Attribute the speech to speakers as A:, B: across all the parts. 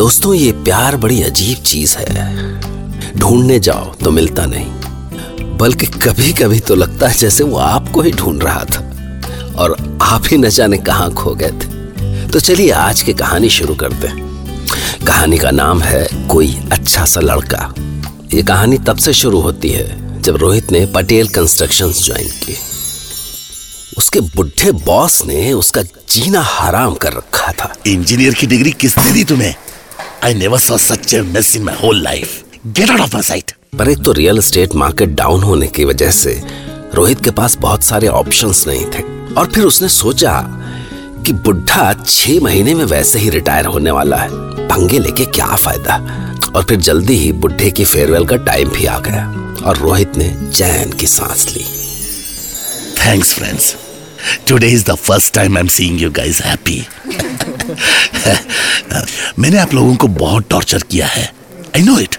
A: दोस्तों, ये प्यार बड़ी अजीब चीज़ है। ढूँढने जाओ तो मिलता नहीं। बल्कि कभी कभी तो लगता है जैसे वो आपको ही ढूंढ रहा था। और आप ही न जाने कहाँ खो गए थे। तो चलिए, आज की कहानी शुरू करते हैं। कहानी का नाम है, कोई अच्छा सा लड़का। ये कहानी तब से शुरू होती है, जब रोहित ने पटेल कंस्ट्रक्शंस ज्वाइन की। उसके बुढ़े बॉस ने उसका जीना हराम कर रखा था।
B: इंजीनियर की डिग्री किसने दी तुम्हें? I never saw such a mess in my whole life get out of my sight
A: पर एक तो रियल एस्टेट मार्केट डाउन होने की वजह से रोहित के पास बहुत सारे ऑप्शंस नहीं थे। और फिर उसने सोचा कि बुढ़ा छह महीने में वैसे ही रिटायर होने वाला है। पंगे लेके क्या फ़ायदा? और फिर जल्दी ही बुढ़े की फेयरवेल का टाइम भी आ गया। और रोहित ने चैन की सांस ली।
B: Thanks friends today is the first time I am seeing you guys happy मैंने आप लोगों को बहुत टॉर्चर किया है। आई नो इट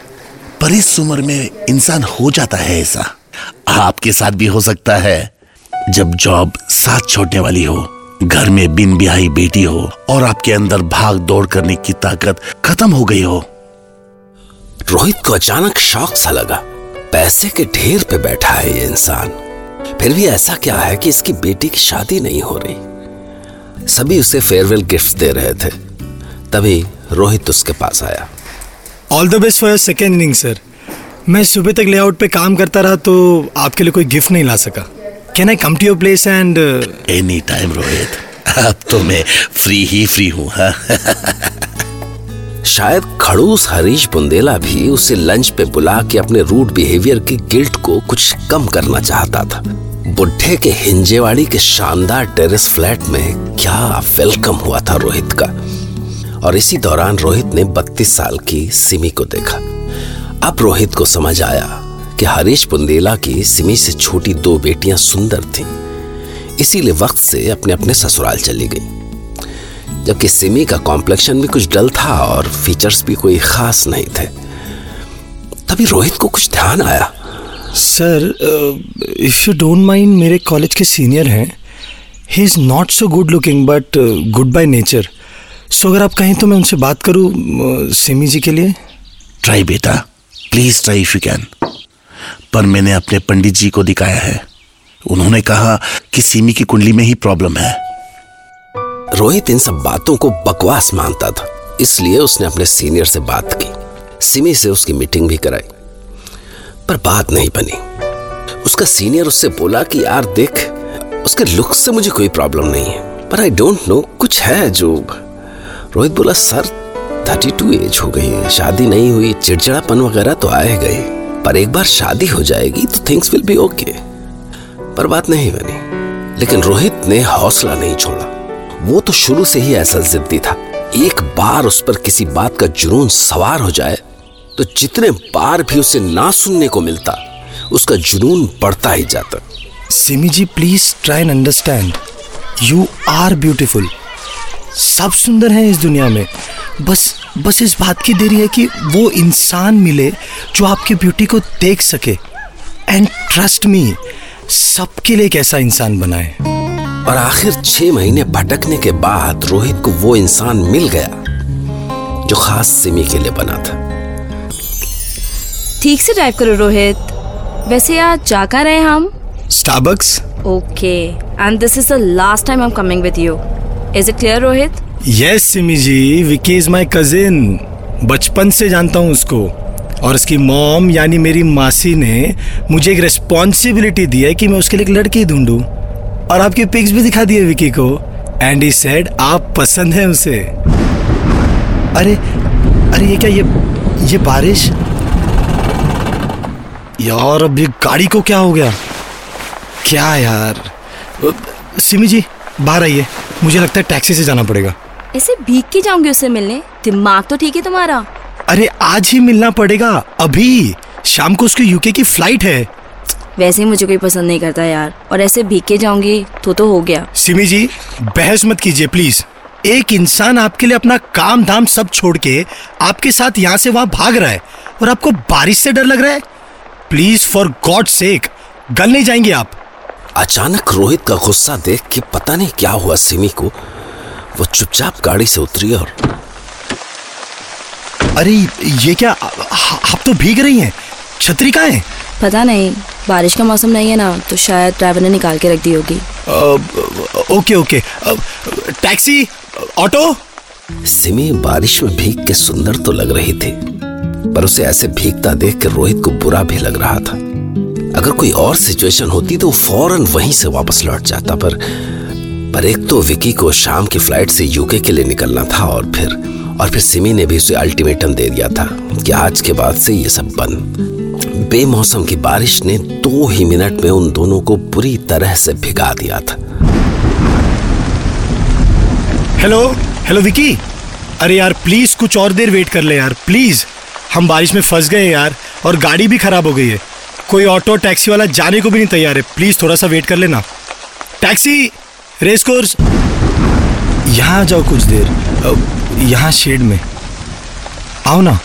B: पर इस उम्र में इंसान हो जाता है ऐसा। आपके साथ भी हो सकता है। जब जॉब साथ छोड़ने वाली हो, घर में बिन बिहाई बेटी हो, और आपके अंदर भाग दौड़ करने की ताकत खत्म हो गई हो।
A: रोहित को अचानक शौक सा लगा। पैसे के ढेर पे बैठा है ये इंसान। फिर भी ऐसा क्या है कि इसकी बेटी की शादी नहीं हो रही? सभी उसे फेयरवेल गिफ्ट दे रहे थे। तभी रोहित उसके पास आया।
C: All the best for your second inning sir मैं सुबह तक लेआउट पे काम करता रहा तो आपके लिए कोई गिफ्ट नहीं ला सका। Can I come to your place and
B: any time Rohit. अब तो मैं फ्री ही फ्री हूँ हाँ।
A: शायद खड़ूस हरीश बुंदेला भी उसे लंच पे बुला के अपने रूट बिहेवियर की गिल्ट को कुछ कम करना चाहता था। बुढ़े के हिंजेवाड़ी के शानदार टेरेस फ्लैट में क्या वेलकम हुआ था रोहित का? और इसी दौरान रोहित ने बत्तीस साल की सिमी को देखा। अब रोहित को समझ आया कि हरीश बुंदेला की सिमी से छोटी दो बेटियाँ सुंदर थीं। इसीलिए वक्त से अपने अपने ससुराल चली गई। जबकि सिमी का कॉम्प्लेक्शन भी कुछ डल था और फीचर्स भी कोई खास नहीं थे। तभी रोहित को कुछ ध्यान आया।
C: Sir if you don't mind मेरे कॉलेज के सीनियर हैं। He is not so good looking but good by nature so अगर आप कहें तो मैं उनसे बात करूँ uh, सिमी जी के लिए?
B: ट्राई बेटा। Please try if you can पर मैंने अपने पंडित जी को दिखाया है। उन्होंने कहा कि सीमी की कुंडली में ही प्रॉब्लम है।
A: रोहित इन सब बातों को बकवास मानता था इसलिए उसने अपने सीनियर से बात की। सिमी से उसकी मीटिंग भी कराई। पर बात नहीं बनी। उसका सीनियर उससे बोला कि, यार देख, उसके लुक से मुझे कोई प्रॉब्लम नहीं है, पर आई डोंट नो कुछ है जो रोहित बोला, सर थर्टी टू एज हो गई है, शादी नहीं हुई, चिड़चिड़ापन वगैरह तो आए गए, पर एक बार शादी हो जाएगी तो थिंग्स विल बी ओके पर बात नहीं बनी। लेकिन रोहित ने हौसला नहीं छोड़ा। वो तो शुरू से ही ऐसा जिद्दी था। एक बार उस पर किसी बात का जुनून सवार हो जाए तो जितने बार भी उसे ना सुनने को मिलता उसका जुनून बढ़ता ही जाता।
C: Simi ji please try and understand you are beautiful सब सुंदर हैं इस दुनिया में। बस बस इस बात की देरी है कि वो इंसान मिले जो आपकी ब्यूटी को देख सके। एंड ट्रस्ट मी सबके लिए एक ऐसा इंसान बनाए
A: और आखिर छह महीने भटकने के बाद रोहित को वो इंसान मिल गया जो खास सिमी के लिए बना था।
D: ठीक से ड्राइव करो रोहित। वैसे आज जा कर रहे हम?
C: Starbucks
D: okay and this is the last time I am coming with you is it clear Rohit?
C: Yes Simi ji Vicky is my cousin बचपन से जानता हूँ उसको। और उसकी मॉम यानी मेरी मासी ने मुझे एक रिस्पॉन्सिबिलिटी दी है कि मैं उसके लिए एक लड़की ढूंढूं। और आपके पिक्स भी दिखा दिए विकी को। एंड ही सेड आप पसंद हैं उसे। अरे अरे ये क्या ये ये बारिश? यार अब ये गाड़ी को क्या हो गया? क्या यार? सिमी जी बाहर आइए। मुझे लगता है टैक्सी से जाना पड़ेगा।
D: ऐसे भीग के जाऊँगी उससे मिलने। दिमाग तो ठीक है तुम्हारा।
C: अरे आज ही मिलना पड़ेगा। अभी। शाम को उसकी यूके की फ़्लाइट है।
D: वैसे ही मुझे कोई पसंद नहीं करता यार। और ऐसे भीग के जाऊँगी तो तो हो गया।
C: सिमी जी बहस मत कीजिए प्लीज़ एक इंसान आपके लिए अपना काम धाम सब छोड़ के आपके साथ यहाँ से वहाँ भाग रहा है और आपको बारिश से डर लग रहा है? प्लीज़ फॉर गॉड सेक गल नहीं जाएँगे आप।
A: अचानक रोहित का गुस्सा देख के पता नहीं क्या हुआ सिमी को। वो चुपचाप गाड़ी से उतरी और
C: अरे ये क्या आप तो भीग रही हैं। छतरी कहाँ है?
D: पता नहीं बारिश का मौसम नहीं है ना तो शायद ड्राइवर ने निकाल के रख दी होगी।
C: Okay okay. Taxi auto?
A: Simi बारिश में भीग के सुंदर तो लग रही थी। पर उसे ऐसे भीगता देख कर रोहित को बुरा भी लग रहा था। अगर कोई और सिचुएशन होती तो फ़ौरन वहीं से वापस लौट जाता, पर पर एक तो विकी को शाम की फ़्लाइट से यूके के लिए निकलना था और फिर और फिर सिमी ने भी उसे अल्टीमेटम दे दिया था कि आज के बाद से ये सब बंद। बेमौसम की बारिश ने दो ही मिनट में उन दोनों को पूरी तरह से भिगा दिया था।
C: हेलो हेलो विकी अरे यार प्लीज़ कुछ और देर वेट कर ले यार प्लीज़ हम बारिश में फंस गए हैं यार और गाड़ी भी खराब हो गई है। कोई ऑटो टैक्सी वाला जाने को भी नहीं तैयार है। प्लीज़ थोड़ा सा वेट कर लेना। Taxi race course. यहाँ जाओ कुछ देर। यहाँ शेड में। आओ ना।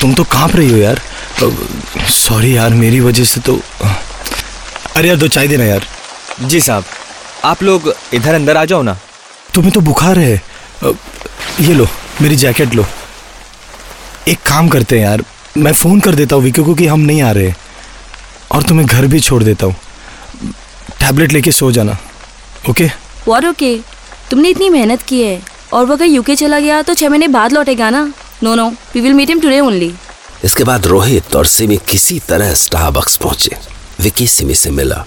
C: तुम तो काँप रही हो यार। सॉरी यार मेरी वजह से तो अरे यार दो चाय देना यार।
E: जी साहब आप लोग इधर अंदर आ जाओ ना।
C: तुम्हें तो बुखार है। ये लो मेरी जैकेट लो। एक काम करते हैं यार मैं फ़ोन कर देता हूँ विकी को कि हम नहीं आ रहे। और तुम्हें घर भी छोड़ देता हूँ। टैबलेट लेके सो जाना ओके?
D: और ओके तुमने इतनी मेहनत की है और वो अगर यूके चला गया तो छह महीने बाद लौटेगा ना? No no we will meet him today only
A: इसके बाद रोहित और सिमी किसी तरह स्टारबक्स पहुँचे। विकी सिमी से मिला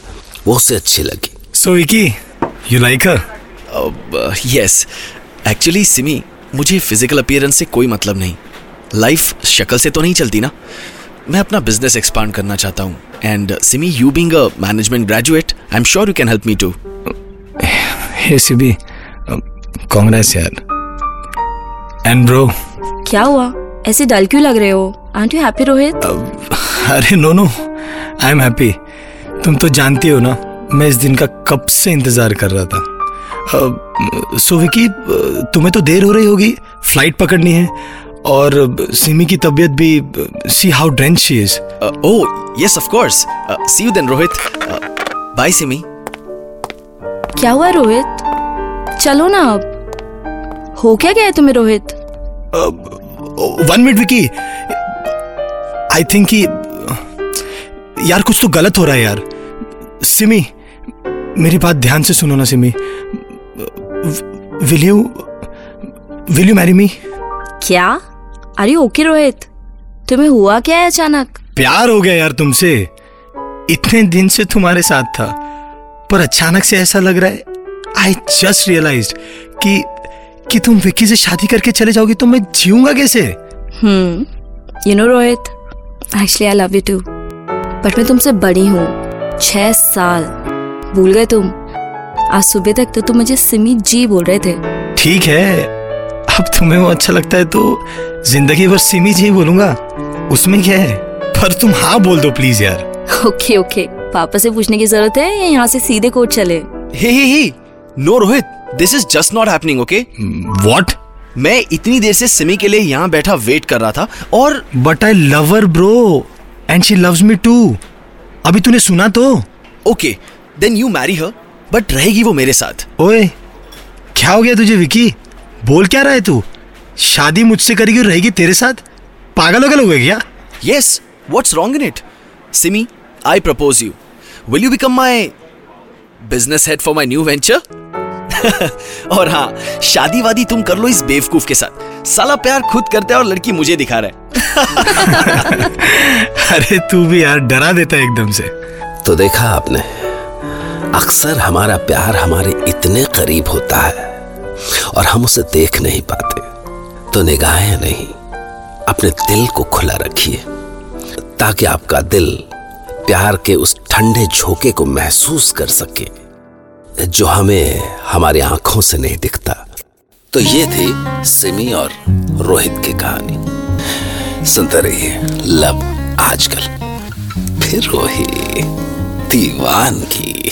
A: वो उसे अच्छी लगी।
C: So Vicky you like her
F: yes actually Simi मुझे फ़िज़िकल अपीयरेंस से कोई मतलब नहीं। लाइफ शक्ल से तो नहीं चलती ना। मैं अपना बिज़नेस एक्सपांड करना चाहता हूँ। And Simi you being a management graduate I am sure you can help me to
C: hey Sibi कांग्रेस यार। एंड ब्रो
D: क्या हुआ? ऐसे डल क्यों लग रहे हो? आंट यू हैप्पी रोहित
C: अरे no no I am happy तुम तो जानती हो ना मैं इस दिन का कब से इंतज़ार कर रहा था। सो विकी तुम्हें तो देर हो रही होगी। फ़्लाइट पकड़नी है। और सिमी की तबीयत भी see how drench she is
F: oh yes of course see you then Rohit bye Simi
D: क्या हुआ रोहित? चलो ना अब। हो क्या गया है तुम्हें Rohit?
C: One minute Vicky I think कि यार कुछ तो गलत हो रहा है यार। सिमी मेरी बात ध्यान से सुनो ना Simi will you will you marry me
D: क्या? अरे यू ओके रोहित तुम्हें हुआ क्या है अचानक?
C: प्यार हो गया यार तुमसे। इतने दिन से तुम्हारे साथ था पर अचानक से ऐसा लग रहा है आई जस्ट रियलाइज़ कि कि तुम विक्की से शादी करके चले जाओगी तो मैं जीऊँगा कैसे?
D: हम्म you know Rohit actually I love you too but मैं तुमसे बड़ी हूँ छह साल भूल गए तुम। आज सुबह तक तो तुम मुझे सिमी जी बोल रहे थे।
C: ठीक है अब तुम्हें वो अच्छा लगता है तो ज़िंदगी भर सिमी जी बोलूँगा। उसमें क्या है? पर तुम हाँ बोल दो प्लीज़ यार।
D: ओके ओके पापा से पूछने की ज़रूरत है या यहाँ से सीधे कोर्ट चले?
F: Hey hey hey. No Rohit this is just not happening okay
C: what
F: मैं इतनी देर से सिमी के लिए यहाँ बैठा वेट कर रहा था और
C: but I love her bro and she loves me too अभी तूने सुना तो?
F: Okay then you marry her but रहेगी वो मेरे साथ।
C: ओए क्या हो गया तुझे विकी? बोल क्या रहा है तू? शादी मुझसे करेगी और रहेगी तेरे साथ? पागल वगल हो गया क्या?
F: Yes, what's wrong in it? Simi, I propose you. Will you become my business head for my new venture? और हाँ शादी वादी तुम कर लो इस बेवकूफ़ के साथ। साला प्यार खुद करता है और लड़की मुझे दिखा रहा है।
C: अरे तू भी यार डरा देता है एकदम से।
A: तो देखा आपने अक्सर हमारा प्यार हमारे इतने करीब होता है। और हम उसे देख नहीं पाते। तो निगाहें नहीं, अपने दिल को खुला रखिए, ताकि आपका दिल प्यार के उस ठंडे झोंके को महसूस कर सके, जो हमें हमारी आँखों से नहीं दिखता। तो ये थी सिमी और रोहित की कहानी। सुनते रहिए लव आजकल। फिर रोहित दीवान वही